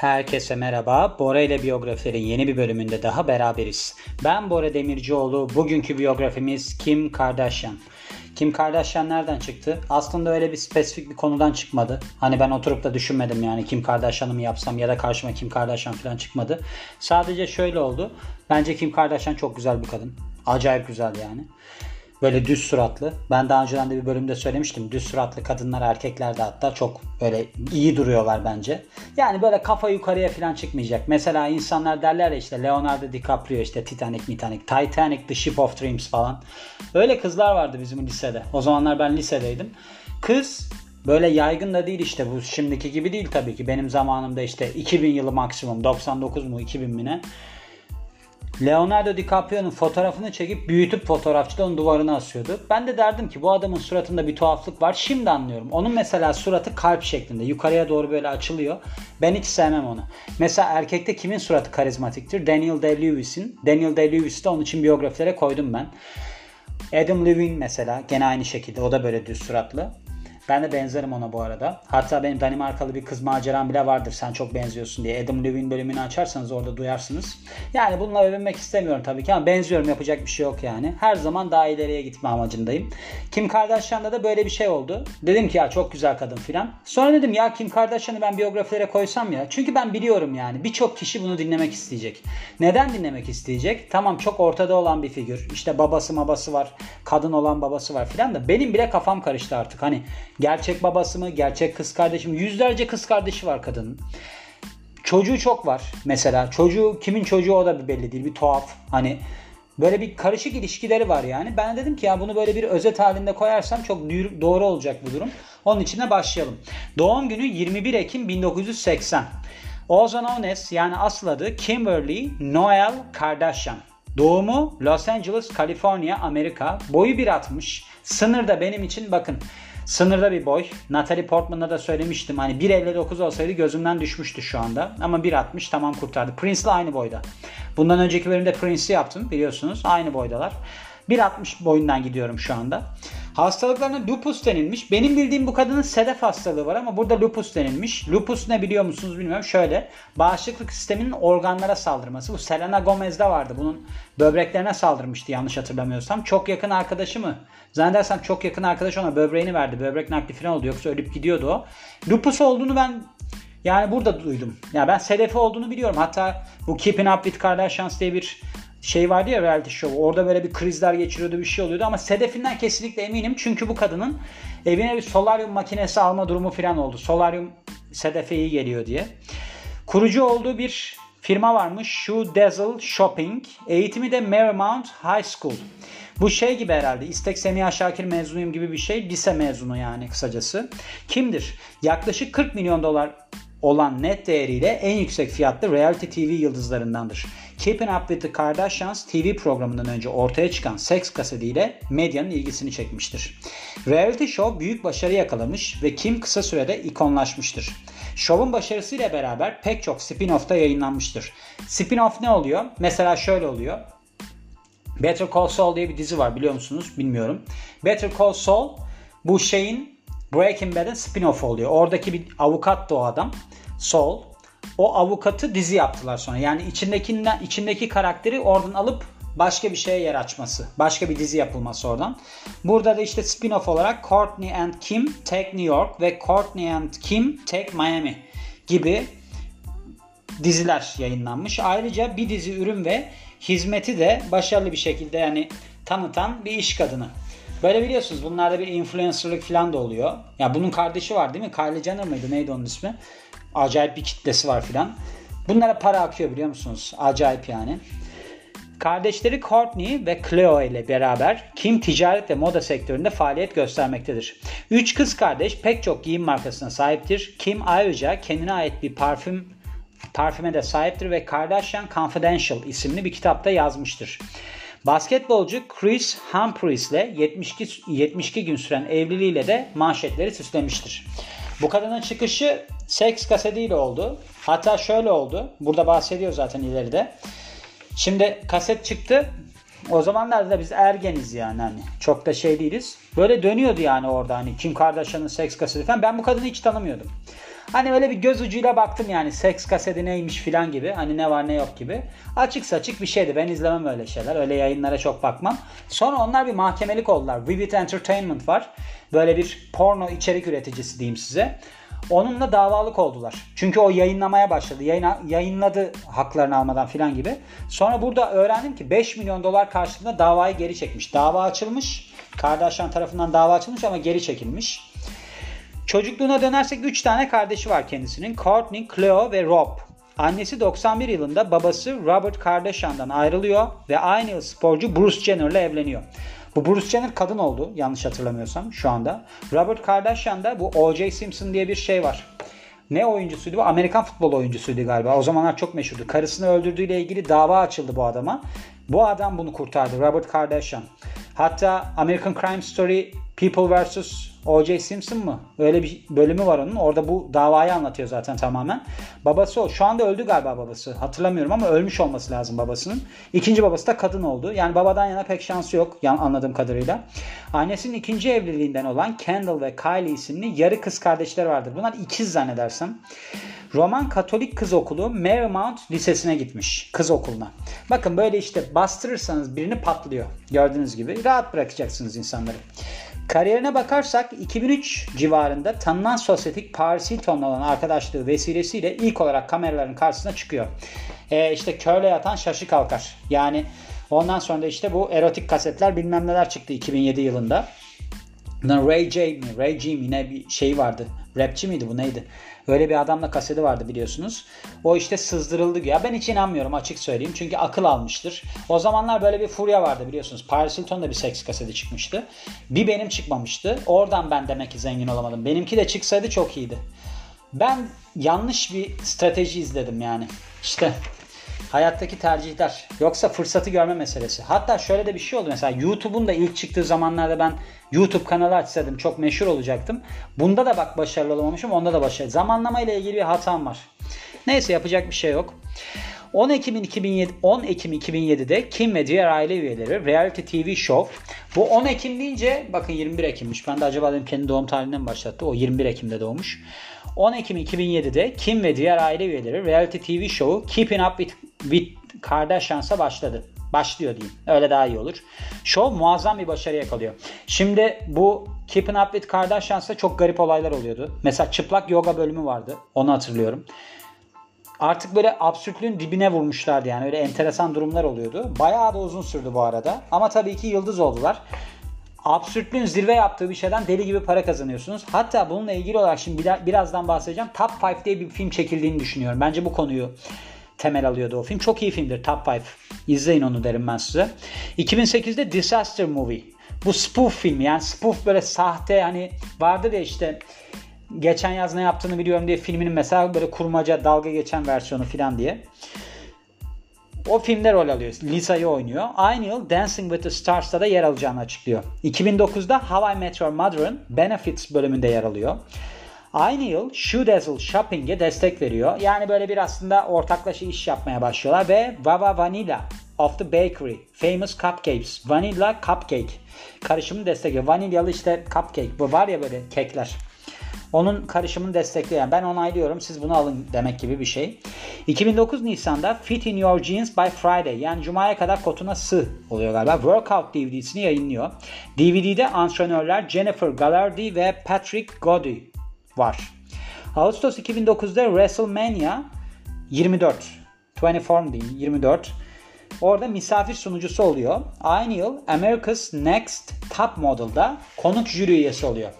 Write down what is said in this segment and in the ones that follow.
Herkese merhaba. Bora ile biyografilerin yeni bir bölümünde daha beraberiz. Ben Bora Demircioğlu. Bugünkü biyografimiz Kim Kardashian. Kim Kardashian nereden çıktı? Aslında öyle bir spesifik bir konudan çıkmadı. Hani ben oturup da düşünmedim yani Kim Kardashian'ı mı yapsam ya da karşıma Kim Kardashian falan çıkmadı. Sadece şöyle oldu. Bence Kim Kardashian çok güzel bir kadın. Acayip güzel yani. Böyle düz suratlı. Ben daha önceden de bir bölümde söylemiştim. Düz suratlı kadınlar erkeklerde hatta çok böyle iyi duruyorlar bence. Yani böyle kafa yukarıya falan çıkmayacak. Mesela insanlar derler ya işte Leonardo DiCaprio işte Titanic, Titanic, Titanic, The Ship of Dreams falan. Öyle kızlar vardı bizim lisede. O zamanlar ben lisedeydim. Kız Böyle yaygın da değil işte bu şimdiki gibi değil tabii ki. Benim zamanımda işte 2000 yılı maksimum 99 mu 2000 mi ne? Leonardo DiCaprio'nun fotoğrafını çekip büyütüp fotoğrafçı onun duvarına asıyordu. Ben de derdim ki bu adamın suratında bir tuhaflık var. Şimdi anlıyorum. Onun mesela suratı kalp şeklinde. Yukarıya doğru böyle açılıyor. Ben hiç sevmem onu. Mesela erkekte kimin suratı karizmatiktir? Daniel Day-Lewis'in. Daniel Day-Lewis'i de onun için biyografilere koydum ben. Adam Levine mesela gene aynı şekilde. O da böyle düz suratlı. Ben de benzerim ona bu arada. Hatta benim Danimarkalı bir kız maceram bile vardır. Sen çok benziyorsun diye. Adam Levine bölümünü açarsanız orada duyarsınız. Yani bununla övünmek istemiyorum tabii ki ama benziyorum. Yapacak bir şey yok yani. Her zaman daha ileriye gitme amacındayım. Kim Kardashian'da da böyle bir şey oldu. Dedim ki ya çok güzel kadın filan. Sonra dedim ya Kim Kardashian'ı ben biyografilere koysam ya. Çünkü ben biliyorum yani. Birçok kişi bunu dinlemek isteyecek. Neden dinlemek isteyecek? Tamam çok ortada olan bir figür. İşte babası babası var. Kadın olan babası var filan da benim bile kafam karıştı artık. Hani Gerçek babası mı? Gerçek kız kardeşi mi? Yüzlerce kız kardeşi var kadının. Çocuğu çok var mesela. Çocuğu kimin çocuğu o da bir belli değil. Bir tuhaf. Hani böyle bir karışık ilişkileri var yani. Ben dedim ki ya bunu böyle bir özet halinde koyarsam çok doğru olacak bu durum. Onun için de başlayalım. Doğum günü 21 Ekim 1980. Also known as yani asıl adı Kimberly Noel Kardashian. Doğumu Los Angeles, Kaliforniya, Amerika. Boyu 1.60. Sınırda benim için bakın Sınırda bir boy. Natalie Portman'a da söylemiştim. Hani 1.59 olsaydı gözümden düşmüştü şu anda. Ama 1.60 tamam kurtardı. Prince'le aynı boyda. Bundan önceki bölümde Prince'i yaptım biliyorsunuz. Aynı boydalar. 1.60 boyundan gidiyorum şu anda. Hastalıklarına lupus denilmiş. Benim bildiğim bu kadının sedef hastalığı var ama burada lupus denilmiş. Lupus ne biliyor musunuz bilmiyorum. Şöyle bağışıklık sisteminin organlara saldırması. Bu Selena Gomez'de vardı. Bunun böbreklerine saldırmıştı yanlış hatırlamıyorsam. Çok yakın arkadaşı mı? Zannedersem çok yakın arkadaş ona böbreğini verdi. Böbrek nakli falan oldu yoksa ölüp gidiyordu o. Lupus olduğunu ben yani burada duydum. Ya yani ben sedefi olduğunu biliyorum. Hatta bu Keeping Up With Kardashians diye bir şey vardı ya reality show. Orada böyle bir krizler geçiriyordu bir şey oluyordu ama sedefinden kesinlikle eminim. Çünkü bu kadının evine bir solaryum makinesi alma durumu falan oldu. Solaryum sedefe iyi geliyor diye. Kurucu olduğu bir firma varmış. Shoe Dazzle Shopping. Eğitimi de Marymount High School. Bu şey gibi herhalde. İstek Semiha Şakir mezunuyum gibi bir şey. Lise mezunu yani kısacası. Kimdir? Yaklaşık 40 milyon dolar olan net değeriyle en yüksek fiyatlı reality TV yıldızlarındandır. Keeping Up With The Kardashians TV programından önce ortaya çıkan seks kasetiyle medyanın ilgisini çekmiştir. Reality show büyük başarı yakalamış ve Kim kısa sürede ikonlaşmıştır. Şovun başarısıyla beraber pek çok spin-off'ta yayınlanmıştır. Spin-off ne oluyor? Mesela şöyle oluyor. Better Call Saul diye bir dizi var biliyor musunuz? Bilmiyorum. Better Call Saul bu şeyin Breaking Bad'in spin-off oluyor. Oradaki bir avukat da o adam. Saul. O avukatı dizi yaptılar sonra. Yani içindekinden içindeki karakteri oradan alıp başka bir şeye yer açması. Başka bir dizi yapılması oradan. Burada da işte spin-off olarak Courtney and Kim Take New York ve Courtney and Kim Take Miami gibi diziler yayınlanmış. Ayrıca bir dizi ürün ve hizmeti de başarılı bir şekilde yani tanıtan bir iş kadını. Böyle biliyorsunuz bunlarda bir influencerlık falan da oluyor. Ya bunun kardeşi var değil mi? Kylie Jenner mıydı? Neydi onun ismi? Acayip bir kitlesi var filan. Bunlara para akıyor biliyor musunuz? Acayip yani. Kardeşleri Courtney ve Cleo ile beraber Kim ticaret ve moda sektöründe faaliyet göstermektedir. Üç kız kardeş pek çok giyim markasına sahiptir. Kim ayrıca kendine ait bir parfüm parfüme de sahiptir ve Kardashian Confidential isimli bir kitapta yazmıştır. Basketbolcu Chris Humphries ile 72, 72 gün süren evliliğiyle de manşetleri süslemiştir. Bu kadının çıkışı seks kasetiyle oldu. Hatta şöyle oldu. Burada bahsediyor zaten ileride. Şimdi kaset çıktı. O zamanlarda biz ergeniz yani hani çok da şey değiliz. Böyle dönüyordu yani orada hani Kim Kardashian'ın seks kaseti falan. Ben bu kadını hiç tanımıyordum. Hani öyle bir göz ucuyla baktım yani seks kaseti neymiş filan gibi. Hani ne var ne yok gibi. Açık saçık bir şeydi. Ben izlemem öyle şeyler. Öyle yayınlara çok bakmam. Sonra onlar bir mahkemelik oldular. Vivid Entertainment var. Böyle bir porno içerik üreticisi diyeyim size. Onunla davalık oldular. Çünkü o yayınlamaya başladı. Yayına, yayınladı haklarını almadan filan gibi. Sonra burada öğrendim ki 5 milyon dolar karşılığında davayı geri çekmiş. Dava açılmış. Kardashian tarafından dava açılmış ama geri çekilmiş. Çocukluğuna dönersek 3 tane kardeşi var kendisinin. Courtney, Cleo ve Rob. Annesi 91 yılında babası Robert Kardashian'dan ayrılıyor ve aynı yıl sporcu Bruce Jenner'la evleniyor. Bu Bruce Jenner kadın oldu yanlış hatırlamıyorsam şu anda. Robert Kardashian'da bu O.J. Simpson diye bir şey var. Ne oyuncusuydu bu? Amerikan futbol oyuncusuydu galiba. O zamanlar çok meşhurdu. Karısını öldürdüğüyle ilgili dava açıldı bu adama. Bu adam bunu kurtardı. Robert Kardashian. Hatta American Crime Story People vs. O.J. Simpson mı? Öyle bir bölümü var onun. Orada bu davayı anlatıyor zaten tamamen. Babası o. Şu anda öldü galiba babası. Hatırlamıyorum ama ölmüş olması lazım babasının. İkinci babası da kadın oldu. Yani babadan yana pek şansı yok anladığım kadarıyla. Annesinin ikinci evliliğinden olan Kendall ve Kylie isimli yarı kız kardeşler vardır. Bunlar ikiz zannedersem. Roman Katolik Kız Okulu Marymount Lisesi'ne gitmiş. Kız okuluna. Bakın böyle işte bastırırsanız birini patlıyor. Gördüğünüz gibi. Rahat bırakacaksınız insanları. Kariyerine bakarsak 2003 civarında tanınan sosyetik Paris Hilton'la olan arkadaşlığı vesilesiyle ilk olarak kameraların karşısına çıkıyor. E işte körle yatan şaşı kalkar. Yani ondan sonra da işte bu erotik kasetler bilmem neler çıktı 2007 yılında. Ray J mi? Ray J mi ne bir şey vardı. Rapçi miydi bu neydi? Öyle bir adamla kaseti vardı biliyorsunuz. O işte sızdırıldı ya. Ben hiç inanmıyorum açık söyleyeyim. Çünkü akıl almıştır. O zamanlar böyle bir furya vardı biliyorsunuz. Paris Hilton'da bir seks kaseti çıkmıştı. Bir benim çıkmamıştı. Oradan ben demek ki zengin olamadım. Benimki de çıksaydı çok iyiydi. Ben yanlış bir strateji izledim yani. İşte hayattaki tercihler. Yoksa fırsatı görme meselesi. Hatta şöyle de bir şey oldu. Mesela YouTube'un da ilk çıktığı zamanlarda ben YouTube kanalı açsaydım çok meşhur olacaktım. Bunda da bak başarılı olamamışım. Onda da başarılı. Zamanlama ile ilgili bir hatam var. Neyse yapacak bir şey yok. 10 Ekim 2007 10 Ekim 2007'de Kim ve diğer aile üyeleri reality TV show. Bu 10 Ekim deyince bakın 21 Ekim'miş. Ben de acaba dedim kendi doğum tarihinden başlattı. O 21 Ekim'de doğmuş. 10 Ekim 2007'de Kim ve diğer aile üyeleri reality TV show Keeping Up with, with Kardashians'a başladı. Başlıyor diyeyim. Öyle daha iyi olur. Show muazzam bir başarı yakalıyor. Şimdi bu Keeping Up with Kardashians'ta çok garip olaylar oluyordu. Mesela çıplak yoga bölümü vardı. Onu hatırlıyorum. Artık böyle absürtlüğün dibine vurmuşlardı yani. Öyle enteresan durumlar oluyordu. Bayağı da uzun sürdü bu arada. Ama tabii ki yıldız oldular absürtlüğün zirve yaptığı bir şeyden deli gibi para kazanıyorsunuz. Hatta bununla ilgili olarak şimdi birazdan bahsedeceğim. Top 5 diye bir film çekildiğini düşünüyorum. Bence bu konuyu temel alıyordu o film. Çok iyi filmdir Top 5. İzleyin onu derim ben size. 2008'de Disaster Movie. Bu spoof filmi yani spoof böyle sahte hani vardır ya işte geçen yaz ne yaptığını biliyorum diye filminin mesela böyle kurmaca dalga geçen versiyonu falan diye. O filmde rol alıyor. Lisa'yı oynuyor. Aynı yıl Dancing with the Stars'ta da yer alacağını açıklıyor. 2009'da How I Met Your Mother'ın Benefits bölümünde yer alıyor. Aynı yıl Shoe Dazzle Shopping'e destek veriyor. Yani böyle bir aslında ortaklaşa iş yapmaya başlıyorlar ve Vava Vanilla of the Bakery Famous Cupcakes Vanilla Cupcake karışımını destekliyor. Vanilyalı işte cupcake bu var ya böyle kekler. Onun karışımını destekleyen ben onaylıyorum siz bunu alın demek gibi bir şey. 2009 Nisan'da Fit in Your Jeans by Friday yani Cuma'ya kadar kotuna sığ oluyor galiba. Workout DVD'sini yayınlıyor. DVD'de antrenörler Jennifer Gallardi ve Patrick Gody var. Ağustos 2009'da WrestleMania 24 24 değil 24 Orada misafir sunucusu oluyor. Aynı yıl America's Next Top Model'da konuk jüri üyesi oluyor.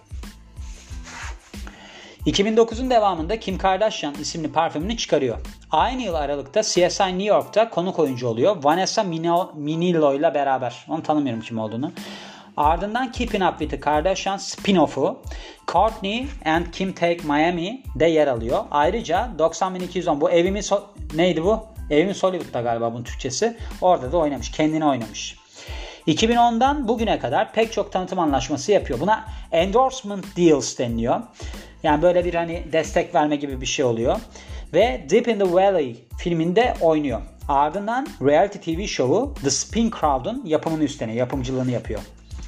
2009'un devamında Kim Kardashian isimli parfümünü çıkarıyor. Aynı yıl Aralık'ta CSI New York'ta konuk oyuncu oluyor. Vanessa Minillo ile beraber. Onu tanımıyorum kim olduğunu. Ardından Keeping Up with the Kardashian spin-off'u Courtney and Kim Take Miami'de yer alıyor. Ayrıca 90.210 bu evimin so- neydi bu? Evimin Hollywood'da galiba bunun Türkçesi. Orada da oynamış. Kendini oynamış. 2010'dan bugüne kadar pek çok tanıtım anlaşması yapıyor. Buna endorsement deals deniliyor. Yani böyle bir hani destek verme gibi bir şey oluyor. Ve Deep in the Valley filminde oynuyor. Ardından reality TV şovu The Spin Crowd'un yapımını üstleniyor, yapımcılığını yapıyor.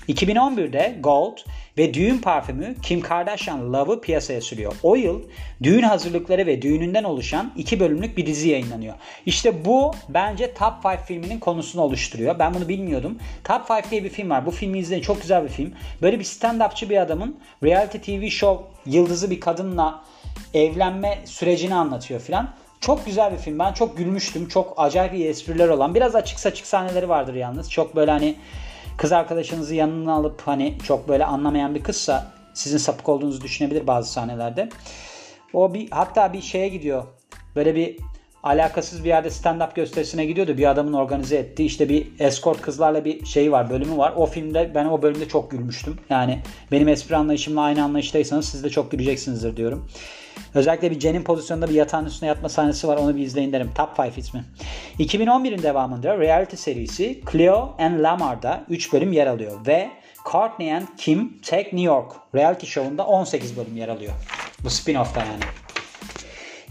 2011'de Gold ve düğün parfümü Kim Kardashian Love'ı piyasaya sürüyor. O yıl düğün hazırlıkları ve düğününden oluşan iki bölümlük bir dizi yayınlanıyor. İşte bu bence Top 5 filminin konusunu oluşturuyor. Ben bunu bilmiyordum. Top 5 diye bir film var. Bu filmi izleyin. Çok güzel bir film. Böyle bir stand-upçı bir adamın reality TV show yıldızı bir kadınla evlenme sürecini anlatıyor filan. Çok güzel bir film. Ben çok gülmüştüm. Çok acayip iyi espriler olan. Biraz açık saçık sahneleri vardır yalnız. Çok böyle hani kız arkadaşınızı yanına alıp hani çok böyle anlamayan bir kızsa sizin sapık olduğunuzu düşünebilir bazı sahnelerde. O bir hatta bir şeye gidiyor. Böyle bir alakasız bir yerde stand-up gösterisine gidiyordu. Bir adamın organize ettiği işte bir escort kızlarla bir şey var, bölümü var. O filmde ben o bölümde çok gülmüştüm. Yani benim espri anlayışımla aynı anlayıştaysanız siz de çok güleceksinizdir diyorum. Özellikle bir Jen'in pozisyonunda bir yatağın üstüne yatma sahnesi var. Onu bir izleyin derim. Top 5 ismi. 2011'in devamında reality serisi Cleo and Lamar'da 3 bölüm yer alıyor. Ve Courtney and Kim Take New York reality show'unda 18 bölüm yer alıyor. Bu spin-off'ta yani.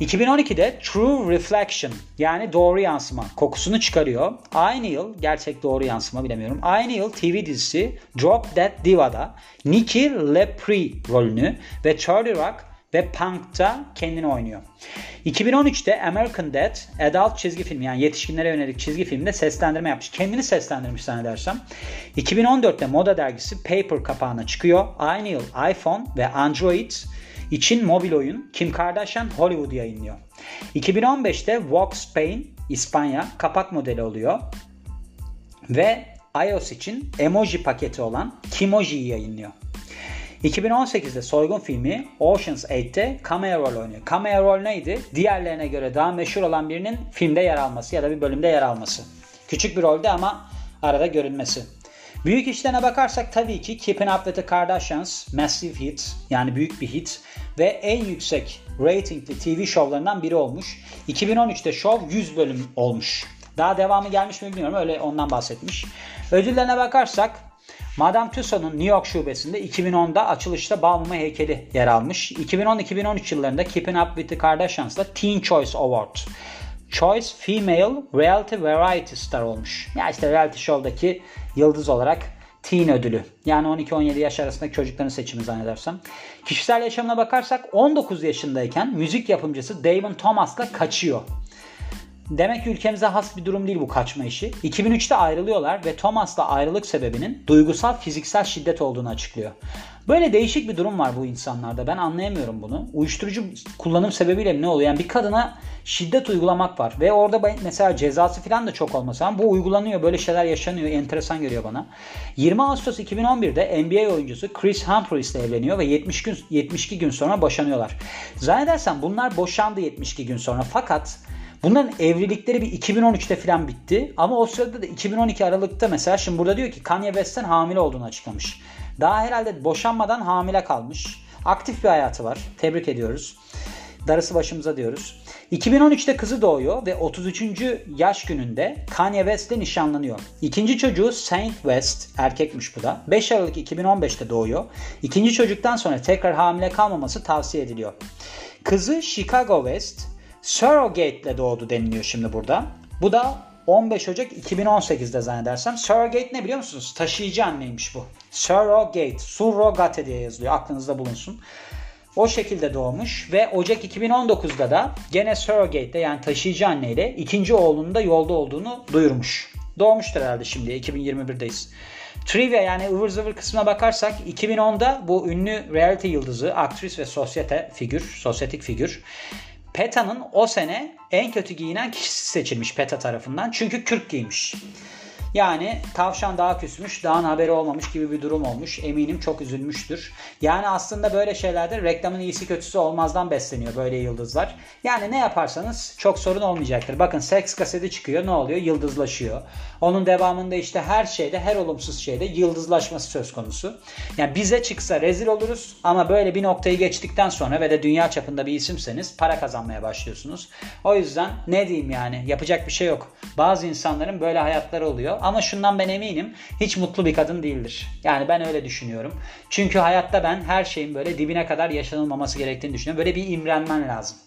2012'de True Reflection yani doğru yansıma kokusunu çıkarıyor. Aynı yıl gerçek doğru yansıma bilemiyorum. Aynı yıl TV dizisi Drop Dead Diva'da Nikki Lepre rolünü ve 30 Rock ve Punk'ta kendini oynuyor. 2013'te American Dad adult çizgi film yani yetişkinlere yönelik çizgi filmde seslendirme yapmış. Kendini seslendirmiş zannedersem. 2014'te moda dergisi Paper kapağına çıkıyor. Aynı yıl iPhone ve Android için mobil oyun Kim Kardashian Hollywood yayınlıyor. 2015'te Vogue Spain İspanya kapak modeli oluyor. Ve iOS için emoji paketi olan Kimoji'yi yayınlıyor. 2018'de soygun filmi Ocean's 8'te cameo rol oynuyor. Cameo rol neydi? Diğerlerine göre daha meşhur olan birinin filmde yer alması ya da bir bölümde yer alması. Küçük bir rolde ama arada görünmesi. Büyük işlerine bakarsak tabii ki Keeping Up With The Kardashians massive hit yani büyük bir hit ve en yüksek ratingli TV şovlarından biri olmuş. 2013'te şov 100 bölüm olmuş. Daha devamı gelmiş mi bilmiyorum öyle ondan bahsetmiş. Ödüllerine bakarsak Madame Tussauds'un New York şubesinde 2010'da açılışta Balmumu heykeli yer almış. 2010-2013 yıllarında Keeping Up With The Kardashians'la Teen Choice Award Choice Female Reality Variety Star olmuş. Ya işte reality show'daki yıldız olarak teen ödülü. Yani 12-17 yaş arasındaki çocukların seçimi zannedersem. Kişisel yaşamına bakarsak 19 yaşındayken müzik yapımcısı Damon Thomas'la kaçıyor. Demek ki ülkemize has bir durum değil bu kaçma işi. 2003'te ayrılıyorlar ve Thomas'la ayrılık sebebinin duygusal fiziksel şiddet olduğunu açıklıyor. Böyle değişik bir durum var bu insanlarda. Ben anlayamıyorum bunu. Uyuşturucu kullanım sebebiyle ne oluyor? Yani bir kadına şiddet uygulamak var. Ve orada mesela cezası falan da çok olmasa bu uygulanıyor. Böyle şeyler yaşanıyor. Enteresan geliyor bana. 20 Ağustos 2011'de NBA oyuncusu Chris Humphries ile evleniyor ve 70 gün 72 gün sonra boşanıyorlar. Zannedersem bunlar boşandı 72 gün sonra. Fakat Bunların evlilikleri bir 2013'te falan bitti. Ama o sırada da 2012 Aralık'ta mesela şimdi burada diyor ki Kanye West'ten hamile olduğunu açıklamış. Daha herhalde boşanmadan hamile kalmış. Aktif bir hayatı var. Tebrik ediyoruz. Darısı başımıza diyoruz. 2013'te kızı doğuyor ve 33. yaş gününde Kanye West'le nişanlanıyor. İkinci çocuğu Saint West, erkekmiş bu da. 5 Aralık 2015'te doğuyor. İkinci çocuktan sonra tekrar hamile kalmaması tavsiye ediliyor. Kızı Chicago West, Surrogate ile doğdu deniliyor şimdi burada. Bu da 15 Ocak 2018'de zannedersem. Surrogate ne biliyor musunuz? Taşıyıcı anneymiş bu. Surrogate, surrogate diye yazılıyor. Aklınızda bulunsun. O şekilde doğmuş ve Ocak 2019'da da gene surrogate'de yani taşıyıcı anneyle ikinci oğlunun da yolda olduğunu duyurmuş. Doğmuştur herhalde şimdi 2021'deyiz. Trivia yani ıvır zıvır kısmına bakarsak 2010'da bu ünlü reality yıldızı, aktris ve sosyete figür, sosyetik figür PETA'nın o sene en kötü giyinen kişisi seçilmiş PETA tarafından. Çünkü kürk giymiş. Yani tavşan daha küsmüş, dağın haberi olmamış gibi bir durum olmuş. Eminim çok üzülmüştür. Yani aslında böyle şeylerde reklamın iyisi kötüsü olmazdan besleniyor böyle yıldızlar. Yani ne yaparsanız çok sorun olmayacaktır. Bakın seks kaseti çıkıyor ne oluyor? Yıldızlaşıyor. Onun devamında işte her şeyde, her olumsuz şeyde yıldızlaşması söz konusu. Yani bize çıksa rezil oluruz ama böyle bir noktayı geçtikten sonra ve de dünya çapında bir isimseniz para kazanmaya başlıyorsunuz. O yüzden ne diyeyim yani yapacak bir şey yok. Bazı insanların böyle hayatları oluyor ama şundan ben eminim hiç mutlu bir kadın değildir. Yani ben öyle düşünüyorum. Çünkü hayatta ben her şeyin böyle dibine kadar yaşanılmaması gerektiğini düşünüyorum. Böyle bir imrenmen lazım.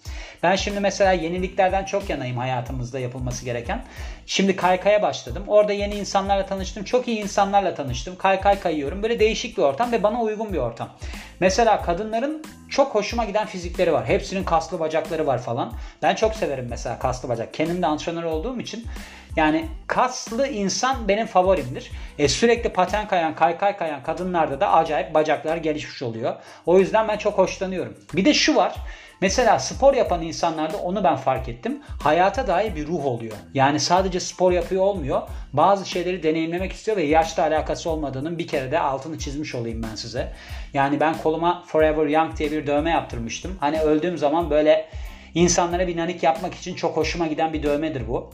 Ben şimdi mesela yeniliklerden çok yanayım hayatımızda yapılması gereken. Şimdi kaykaya başladım. Orada yeni insanlarla tanıştım. Çok iyi insanlarla tanıştım. Kaykay kayıyorum. Böyle değişik bir ortam ve bana uygun bir ortam. Mesela kadınların çok hoşuma giden fizikleri var. Hepsinin kaslı bacakları var falan. Ben çok severim mesela kaslı bacak. Kendim de antrenör olduğum için yani kaslı insan benim favorimdir. E, sürekli paten kayan, kaykay kayan kadınlarda da acayip bacaklar gelişmiş oluyor. O yüzden ben çok hoşlanıyorum. Bir de şu var. Mesela spor yapan insanlarda onu ben fark ettim. Hayata dair bir ruh oluyor. Yani sadece spor yapıyor olmuyor. Bazı şeyleri deneyimlemek istiyor ve yaşla alakası olmadığının bir kere de altını çizmiş olayım ben size. Yani ben koluma Forever Young diye bir dövme yaptırmıştım. Hani öldüğüm zaman böyle insanlara bir nanik yapmak için çok hoşuma giden bir dövmedir bu.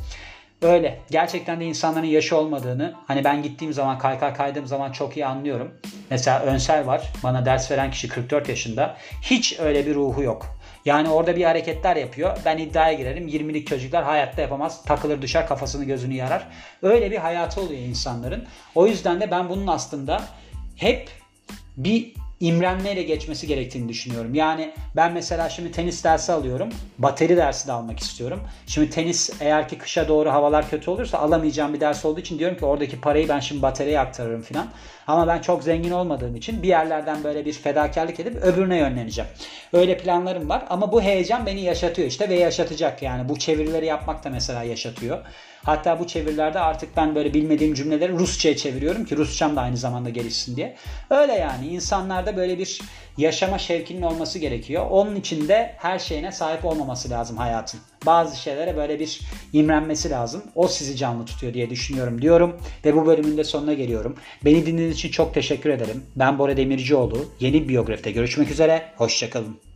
Öyle. Gerçekten de insanların yaşı olmadığını hani ben gittiğim zaman kaykay kaydığım zaman çok iyi anlıyorum. Mesela Önsel var. Bana ders veren kişi 44 yaşında. Hiç öyle bir ruhu yok. Yani orada bir hareketler yapıyor. Ben iddiaya girerim. 20'lik çocuklar hayatta yapamaz. Takılır düşer kafasını gözünü yarar. Öyle bir hayatı oluyor insanların. O yüzden de ben bunun aslında hep bir imrenmeyle geçmesi gerektiğini düşünüyorum. Yani ben mesela şimdi tenis dersi alıyorum. Bateri dersi de almak istiyorum. Şimdi tenis eğer ki kışa doğru havalar kötü olursa alamayacağım bir ders olduğu için diyorum ki oradaki parayı ben şimdi bataryaya aktarırım filan. Ama ben çok zengin olmadığım için bir yerlerden böyle bir fedakarlık edip öbürüne yönleneceğim. Öyle planlarım var ama bu heyecan beni yaşatıyor işte ve yaşatacak yani. Bu çevirileri yapmak da mesela yaşatıyor. Hatta bu çevirilerde artık ben böyle bilmediğim cümleleri Rusça'ya çeviriyorum ki Rusçam da aynı zamanda gelişsin diye. Öyle yani insanlarda böyle bir yaşama şevkinin olması gerekiyor. Onun için de her şeyine sahip olmaması lazım hayatın. Bazı şeylere böyle bir imrenmesi lazım. O sizi canlı tutuyor diye düşünüyorum diyorum. Ve bu bölümün de sonuna geliyorum. Beni dinlediğiniz için çok teşekkür ederim. Ben Bora Demircioğlu. Yeni biyografide görüşmek üzere. Hoşçakalın.